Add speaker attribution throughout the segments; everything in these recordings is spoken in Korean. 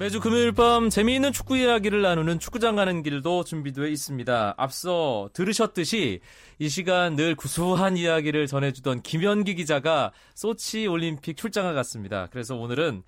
Speaker 1: 매주 금요일 밤 재미있는 축구 이야기를 나누는 축구장 가는 길도 준비되어 있습니다. 앞서 들으셨듯이 이 시간 늘 구수한 이야기를 전해주던 김현기 기자가 소치 올림픽 출장을 갔습니다. 그래서 오늘은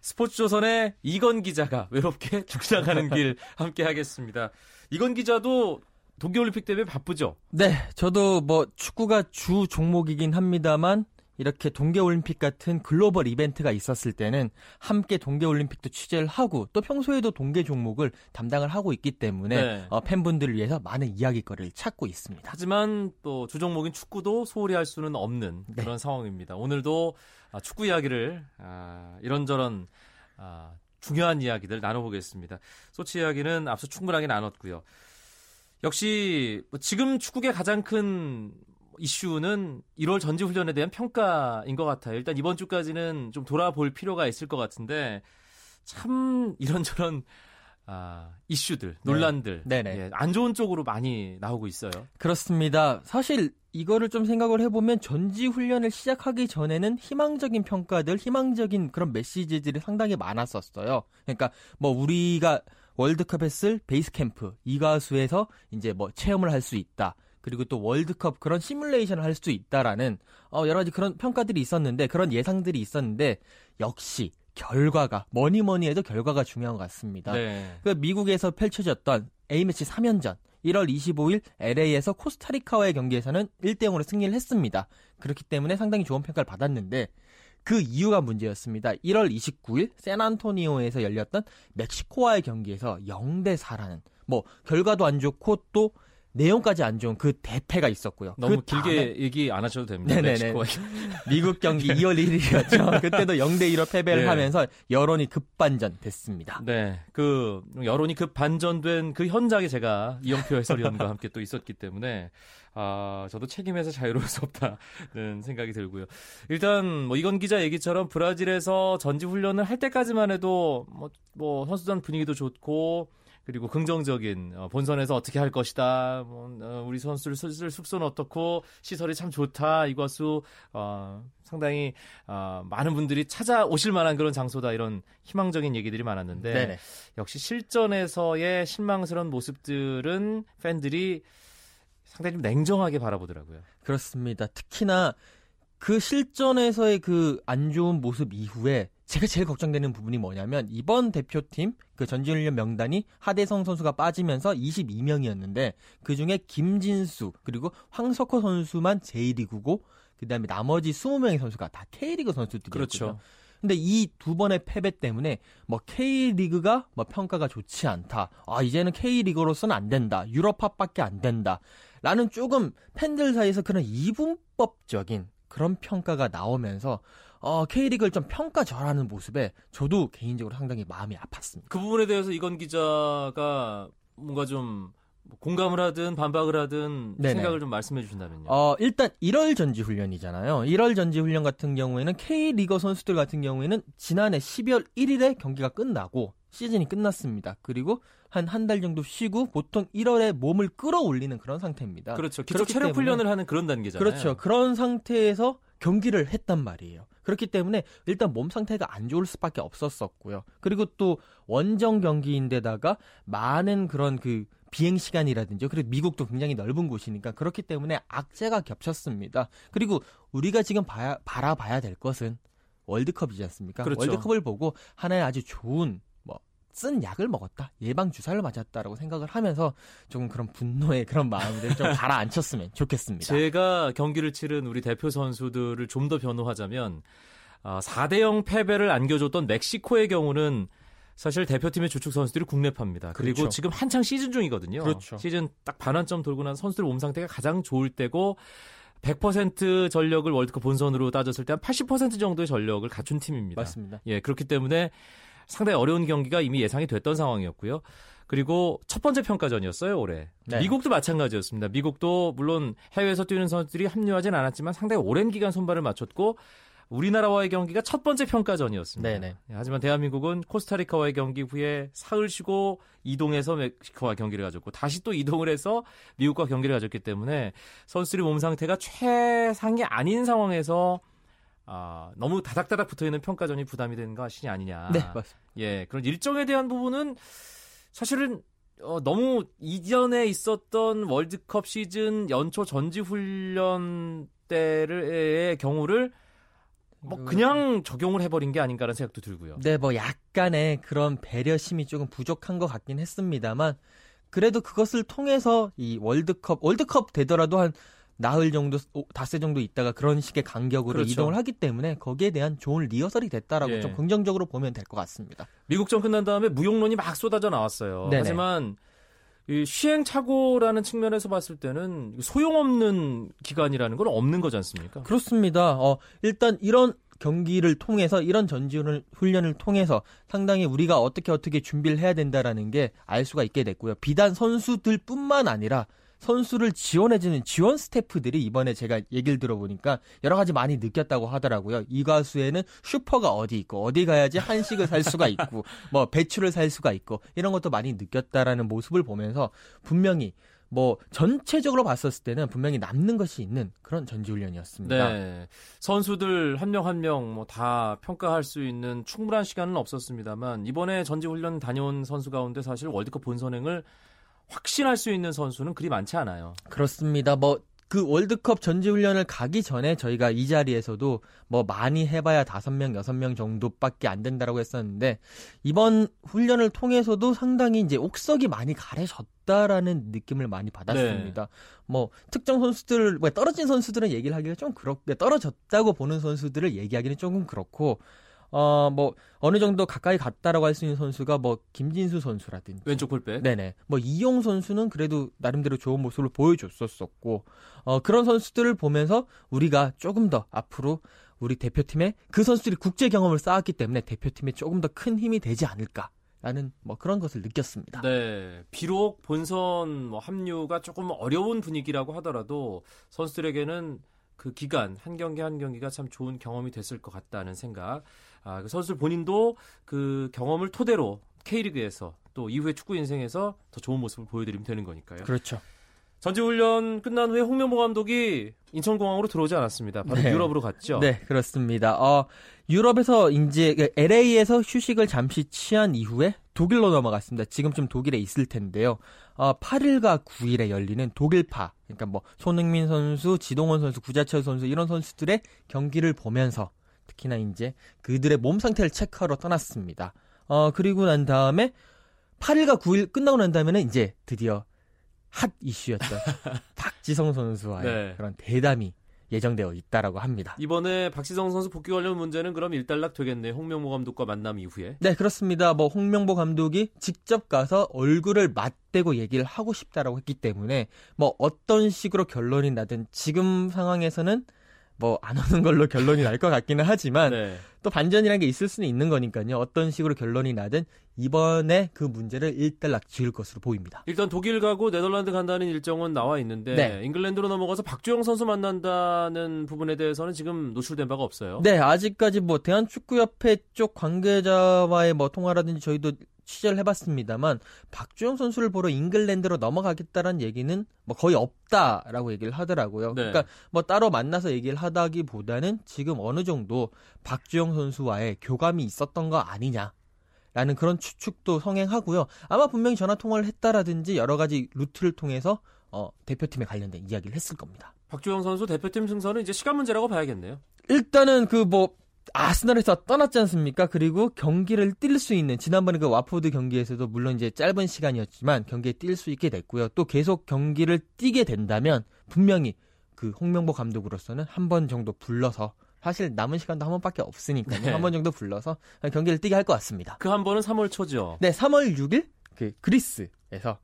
Speaker 1: 스포츠조선의 이건 기자가 외롭게 축구장 가는 길 함께 하겠습니다. 이건 기자도 동계올림픽 때문에 바쁘죠?
Speaker 2: 네, 저도 뭐 축구가 주 종목이긴 합니다만 이렇게 동계올림픽 같은 글로벌 이벤트가 있었을 때는 함께 동계올림픽도 취재를 하고 또 평소에도 동계 종목을 담당을 하고 있기 때문에 네. 어, 팬분들을 위해서 많은 이야기거리를 찾고 있습니다.
Speaker 1: 하지만 또 주종목인 축구도 소홀히 할 수는 없는 네. 그런 상황입니다. 오늘도 아, 축구 이야기를 아, 이런저런 아, 중요한 이야기들 나눠보겠습니다. 소치 이야기는 앞서 충분하게 나눴고요. 역시 뭐 지금 축구계 가장 큰 이슈는 1월 전지훈련에 대한 평가인 것 같아요. 일단 이번 주까지는 좀 돌아볼 필요가 있을 것 같은데 참 이런저런 아, 이슈들, 네. 논란들, 네. 예, 안 좋은 쪽으로 많이 나오고 있어요.
Speaker 2: 그렇습니다. 사실 이거를 좀 생각을 해보면 전지 훈련을 시작하기 전에는 희망적인 평가들, 희망적인 그런 메시지들이 상당히 많았었어요. 그러니까 뭐 우리가 월드컵 했을 베이스 캠프 이 가수에서 이제 뭐 체험을 할 수 있다. 그리고 또 월드컵 그런 시뮬레이션을 할 수 있다라는 어, 여러 가지 그런 평가들이 있었는데 그런 예상들이 있었는데 역시 결과가 뭐니 뭐니 해도 결과가 중요한 것 같습니다. 네. 그 미국에서 펼쳐졌던 A매치 3연전 1월 25일 LA에서 코스타리카와의 경기에서는 1대 0으로 승리를 했습니다. 그렇기 때문에 상당히 좋은 평가를 받았는데 그 이유가 문제였습니다. 1월 29일 샌안토니오에서 열렸던 멕시코와의 경기에서 0대 4라는 뭐 결과도 안 좋고 또 내용까지 안 좋은 그 대패가 있었고요.
Speaker 1: 너무
Speaker 2: 그
Speaker 1: 길게 얘기 안 하셔도 됩니다. 네네네.
Speaker 2: 미국 경기 2월 1일이었죠. 그때도 0대 1로 패배를 네. 하면서 여론이 급반전 됐습니다.
Speaker 1: 네. 그 여론이 급반전된 그 현장에 제가 이영표 해설위원과 함께 또 있었기 때문에 아, 저도 책임에서 자유로울 수 없다는 생각이 들고요. 일단 뭐 이건 기자 얘기처럼 브라질에서 전지 훈련을 할 때까지만 해도 뭐, 뭐 선수단 분위기도 좋고 그리고 긍정적인 어, 본선에서 어떻게 할 것이다. 뭐, 어, 우리 선수를 쓸 숙소는 어떻고 시설이 참 좋다. 이것수 어, 상당히 어, 많은 분들이 찾아오실 만한 그런 장소다. 이런 희망적인 얘기들이 많았는데 네네. 역시 실전에서의 실망스러운 모습들은 팬들이 상당히 좀 냉정하게 바라보더라고요.
Speaker 2: 그렇습니다. 특히나 그 실전에서의 그 안 좋은 모습 이후에 제가 제일 걱정되는 부분이 뭐냐면 이번 대표팀 그 전지훈련 명단이 하대성 선수가 빠지면서 22명이었는데 그 중에 김진수 그리고 황석호 선수만 J리그고 그다음에 나머지 20명의 선수가 다 K리그 선수들이었거든요. 그렇죠. 근데 이 두 번의 패배 때문에 뭐 K리그가 뭐 평가가 좋지 않다. 아, 이제는 K리그로서는 안 된다. 유럽합밖에 안 된다. 라는 조금 팬들 사이에서 그런 이분법적인 그런 평가가 나오면서 어, K리그를 좀 평가절하는 모습에 저도 개인적으로 상당히 마음이 아팠습니다.
Speaker 1: 그 부분에 대해서 이건 기자가 뭔가 좀 공감을 하든 반박을 하든 네네. 생각을 좀 말씀해 주신다면요.
Speaker 2: 어, 일단 1월 전지 훈련이잖아요. 1월 전지 훈련 같은 경우에는 K리거 선수들 같은 경우에는 지난해 12월 1일에 경기가 끝나고 시즌이 끝났습니다. 그리고 한 한 달 정도 쉬고 보통 1월에 몸을 끌어올리는 그런 상태입니다.
Speaker 1: 그렇죠. 기초 체력 훈련을 하는 그런 단계잖아요.
Speaker 2: 그렇죠. 그런 상태에서 경기를 했단 말이에요. 그렇기 때문에 일단 몸 상태가 안 좋을 수밖에 없었었고요. 그리고 또 원정 경기인데다가 많은 그런 그 비행 시간이라든지 그리고 미국도 굉장히 넓은 곳이니까 그렇기 때문에 악재가 겹쳤습니다. 그리고 우리가 지금 봐야, 바라봐야 될 것은 월드컵이지 않습니까? 그렇죠. 월드컵을 보고 하나의 아주 좋은 쓴 약을 먹었다, 예방 주사를 맞았다라고 생각을 하면서 조금 그런 분노의 그런 마음들 좀 가라앉혔으면 좋겠습니다.
Speaker 1: 제가 경기를 치른 우리 대표 선수들을 좀 더 변호하자면 어, 4대 0 패배를 안겨줬던 멕시코의 경우는 사실 대표팀의 주축 선수들이 국내파입니다. 그리고 그렇죠. 지금 한창 시즌 중이거든요. 그렇죠. 시즌 딱 반환점 돌고 난 선수들 몸 상태가 가장 좋을 때고 100% 전력을 월드컵 본선으로 따졌을 때 한 80% 정도의 전력을 갖춘 팀입니다.
Speaker 2: 맞습니다.
Speaker 1: 예, 그렇기 때문에 상당히 어려운 경기가 이미 예상이 됐던 상황이었고요. 그리고 첫 번째 평가전이었어요, 올해. 네. 미국도 마찬가지였습니다. 미국도 물론 해외에서 뛰는 선수들이 합류하진 않았지만 상당히 오랜 기간 손발을 맞췄고 우리나라와의 경기가 첫 번째 평가전이었습니다. 네네. 예, 하지만 대한민국은 코스타리카와의 경기 후에 사흘 쉬고 이동해서 멕시코와 경기를 가졌고 다시 또 이동을 해서 미국과 경기를 가졌기 때문에 선수들이 몸 상태가 최상이 아닌 상황에서 아, 너무 다닥다닥 붙어 있는 평가전이 부담이 되는 것이 아니냐.
Speaker 2: 네, 맞습니다.
Speaker 1: 예, 그런 일정에 대한 부분은 사실은 어, 너무 이전에 있었던 월드컵 시즌 연초 전지 훈련 때의 경우를 뭐 그냥 적용을 해버린 게 아닌가라는 생각도 들고요.
Speaker 2: 네, 뭐 약간의 그런 배려심이 조금 부족한 것 같긴 했습니다만 그래도 그것을 통해서 이 월드컵 월드컵 되더라도 한 나흘 정도 닷새 정도 있다가 그런 식의 간격으로
Speaker 1: 그렇죠.
Speaker 2: 이동을 하기 때문에 거기에 대한 좋은 리허설이 됐다라고
Speaker 1: 예.
Speaker 2: 좀 긍정적으로 보면 될 것 같습니다.
Speaker 1: 미국전 끝난 다음에 무용론이 막 쏟아져 나왔어요.
Speaker 2: 네네.
Speaker 1: 하지만 이 시행착오라는 측면에서 봤을 때는 소용없는 기간이라는 건 없는 거지 않습니까?
Speaker 2: 그렇습니다. 어, 일단 이런 경기를 통해서 이런 전지훈련을 훈련을 통해서 상당히 우리가 어떻게 어떻게 준비를 해야 된다라는 게 알 수가 있게 됐고요. 비단 선수들뿐만 아니라 선수를 지원해주는 지원 스태프들이 이번에 제가 얘기를 들어보니까 여러 가지 많이 느꼈다고 하더라고요. 이 가수에는 슈퍼가 어디 있고 어디 가야지 한식을 살 수가 있고 뭐 배추를 살 수가 있고 이런 것도 많이 느꼈다라는 모습을 보면서 분명히 뭐 전체적으로 봤었을 때는 분명히 남는 것이 있는 그런 전지훈련이었습니다.
Speaker 1: 네. 선수들 한 명 한 명 뭐 다 평가할 수 있는 충분한 시간은 없었습니다만 이번에 전지훈련 다녀온 선수 가운데 사실 월드컵 본선행을 확신할 수 있는 선수는 그리 많지 않아요.
Speaker 2: 그렇습니다. 뭐그 월드컵 전지훈련을 가기 전에 저희가 이 자리에서도 뭐 많이 해봐야 다섯 명 여섯 명 정도밖에 안 된다라고 했었는데 이번 훈련을 통해서도 상당히 이제 옥석이 많이 가려졌다라는 느낌을 많이 받았습니다. 뭐 특정 선수들, 뭐 떨어진 선수들은 얘기를 하기가 좀 그렇게 떨어졌다고 보는 선수들을 얘기하기는 조금 그렇고 어 뭐 어느 정도 가까이 갔다라고 할 수 있는 선수가 뭐 김진수 선수라든지
Speaker 1: 왼쪽 볼백.
Speaker 2: 네네. 뭐 이용 선수는 그래도 나름대로 좋은 모습을 보여줬었었고 어, 그런 선수들을 보면서 우리가 조금 더 앞으로 우리 대표팀에 그 선수들이 국제 경험을 쌓았기 때문에 대표팀에 조금 더 큰 힘이 되지 않을까 라는 뭐 그런 것을 느꼈습니다.
Speaker 1: 네. 비록 본선 뭐 합류가 조금 어려운 분위기라고 하더라도 선수들에게는 그 기간 한 경기 한 경기가 참 좋은 경험이 됐을 것 같다는 생각. 아, 그 선수들 본인도 그 경험을 토대로 K리그에서 또 이후에 축구 인생에서 더 좋은 모습을 보여드리면 되는 거니까요.
Speaker 2: 그렇죠.
Speaker 1: 전지훈련 끝난 후에 홍명보 감독이 인천공항으로 들어오지 않았습니다. 바로
Speaker 2: 네.
Speaker 1: 유럽으로 갔죠.
Speaker 2: 네, 그렇습니다. 어, 유럽에서 이제 LA에서 휴식을 잠시 취한 이후에 독일로 넘어갔습니다. 지금쯤 독일에 있을 텐데요. 어, 8일과 9일에 열리는 독일파, 그러니까 뭐 손흥민 선수, 지동원 선수, 구자철 선수 이런 선수들의 경기를 보면서 특히나 이제 그들의 몸 상태를 체크하러 떠났습니다. 어, 그리고 난 다음에 8일과 9일 끝나고 난 다음에는 이제 드디어 핫 이슈였던 박지성 선수와의
Speaker 1: 네.
Speaker 2: 그런 대담이 예정되어 있다라고 합니다.
Speaker 1: 이번에 박지성 선수 복귀 관련 문제는 그럼 일단락 되겠네요. 홍명보 감독과 만남 이후에.
Speaker 2: 네, 그렇습니다. 뭐 홍명보 감독이 직접 가서 얼굴을 맞대고 얘기를 하고 싶다라고 했기 때문에 뭐 어떤 식으로 결론이 나든 지금 상황에서는 뭐 안 오는 걸로 결론이 날 것 같기는 하지만
Speaker 1: 네.
Speaker 2: 또 반전이라는 게 있을 수는 있는 거니까요. 어떤 식으로 결론이 나든 이번에 그 문제를 일단락 지을 것으로 보입니다.
Speaker 1: 일단 독일 가고 네덜란드 간다는 일정은 나와 있는데
Speaker 2: 네.
Speaker 1: 잉글랜드로 넘어가서 박주영 선수 만난다는 부분에 대해서는 지금 노출된 바가 없어요.
Speaker 2: 네, 아직까지 뭐 대한축구협회 쪽 관계자와의 뭐 통화라든지 저희도 취재를 해봤습니다만 박주영 선수를 보러 잉글랜드로 넘어가겠다라는 얘기는 뭐 거의 없다라고 얘기를 하더라고요.
Speaker 1: 네.
Speaker 2: 그러니까 뭐 따로 만나서 얘기를 하다기보다는 지금 어느 정도 박주영 선수와의 교감이 있었던 거 아니냐. 라는 그런 추측도 성행하고요. 아마 분명히 전화 통화를 했다라든지 여러 가지 루트를 통해서 어, 대표팀에 관련된 이야기를 했을 겁니다.
Speaker 1: 박주영 선수 대표팀 승선은 이제 시간 문제라고 봐야겠네요.
Speaker 2: 일단은 그 뭐 아스널에서 떠났지 않습니까? 그리고 경기를 뛸 수 있는 지난번에 그 와포드 경기에서도 물론 이제 짧은 시간이었지만 경기에 뛸 수 있게 됐고요. 또 계속 경기를 뛰게 된다면 분명히 그 홍명보 감독으로서는 한 번 정도 불러서 사실 남은 시간도 한 번밖에 없으니까요.
Speaker 1: 네.
Speaker 2: 한번 정도 불러서 경기를 뛰게 할 것 같습니다.
Speaker 1: 그 한 번은 3월 초죠.
Speaker 2: 네, 3월 6일 그 그리스에서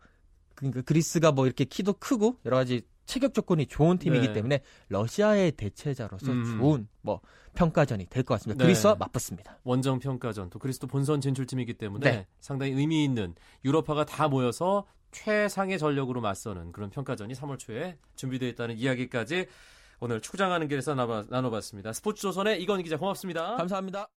Speaker 2: 그러니까 그리스가 뭐 이렇게 키도 크고 여러 가지 체격 조건이 좋은 팀이기
Speaker 1: 네.
Speaker 2: 때문에 러시아의 대체자로서
Speaker 1: 음.
Speaker 2: 좋은 뭐 평가전이 될 것 같습니다.
Speaker 1: 네.
Speaker 2: 그리스와 맞붙습니다.
Speaker 1: 원정 평가전 또 그리스 도 본선 진출팀이기 때문에
Speaker 2: 네.
Speaker 1: 상당히 의미 있는 유럽파가 다 모여서 최상의 전력으로 맞서는 그런 평가전이 3월 초에 준비되어 있다는 이야기까지 오늘 축구장하는 길에서 나눠- 나눠봤습니다. 스포츠조선의 이건 기자 고맙습니다.
Speaker 2: 감사합니다.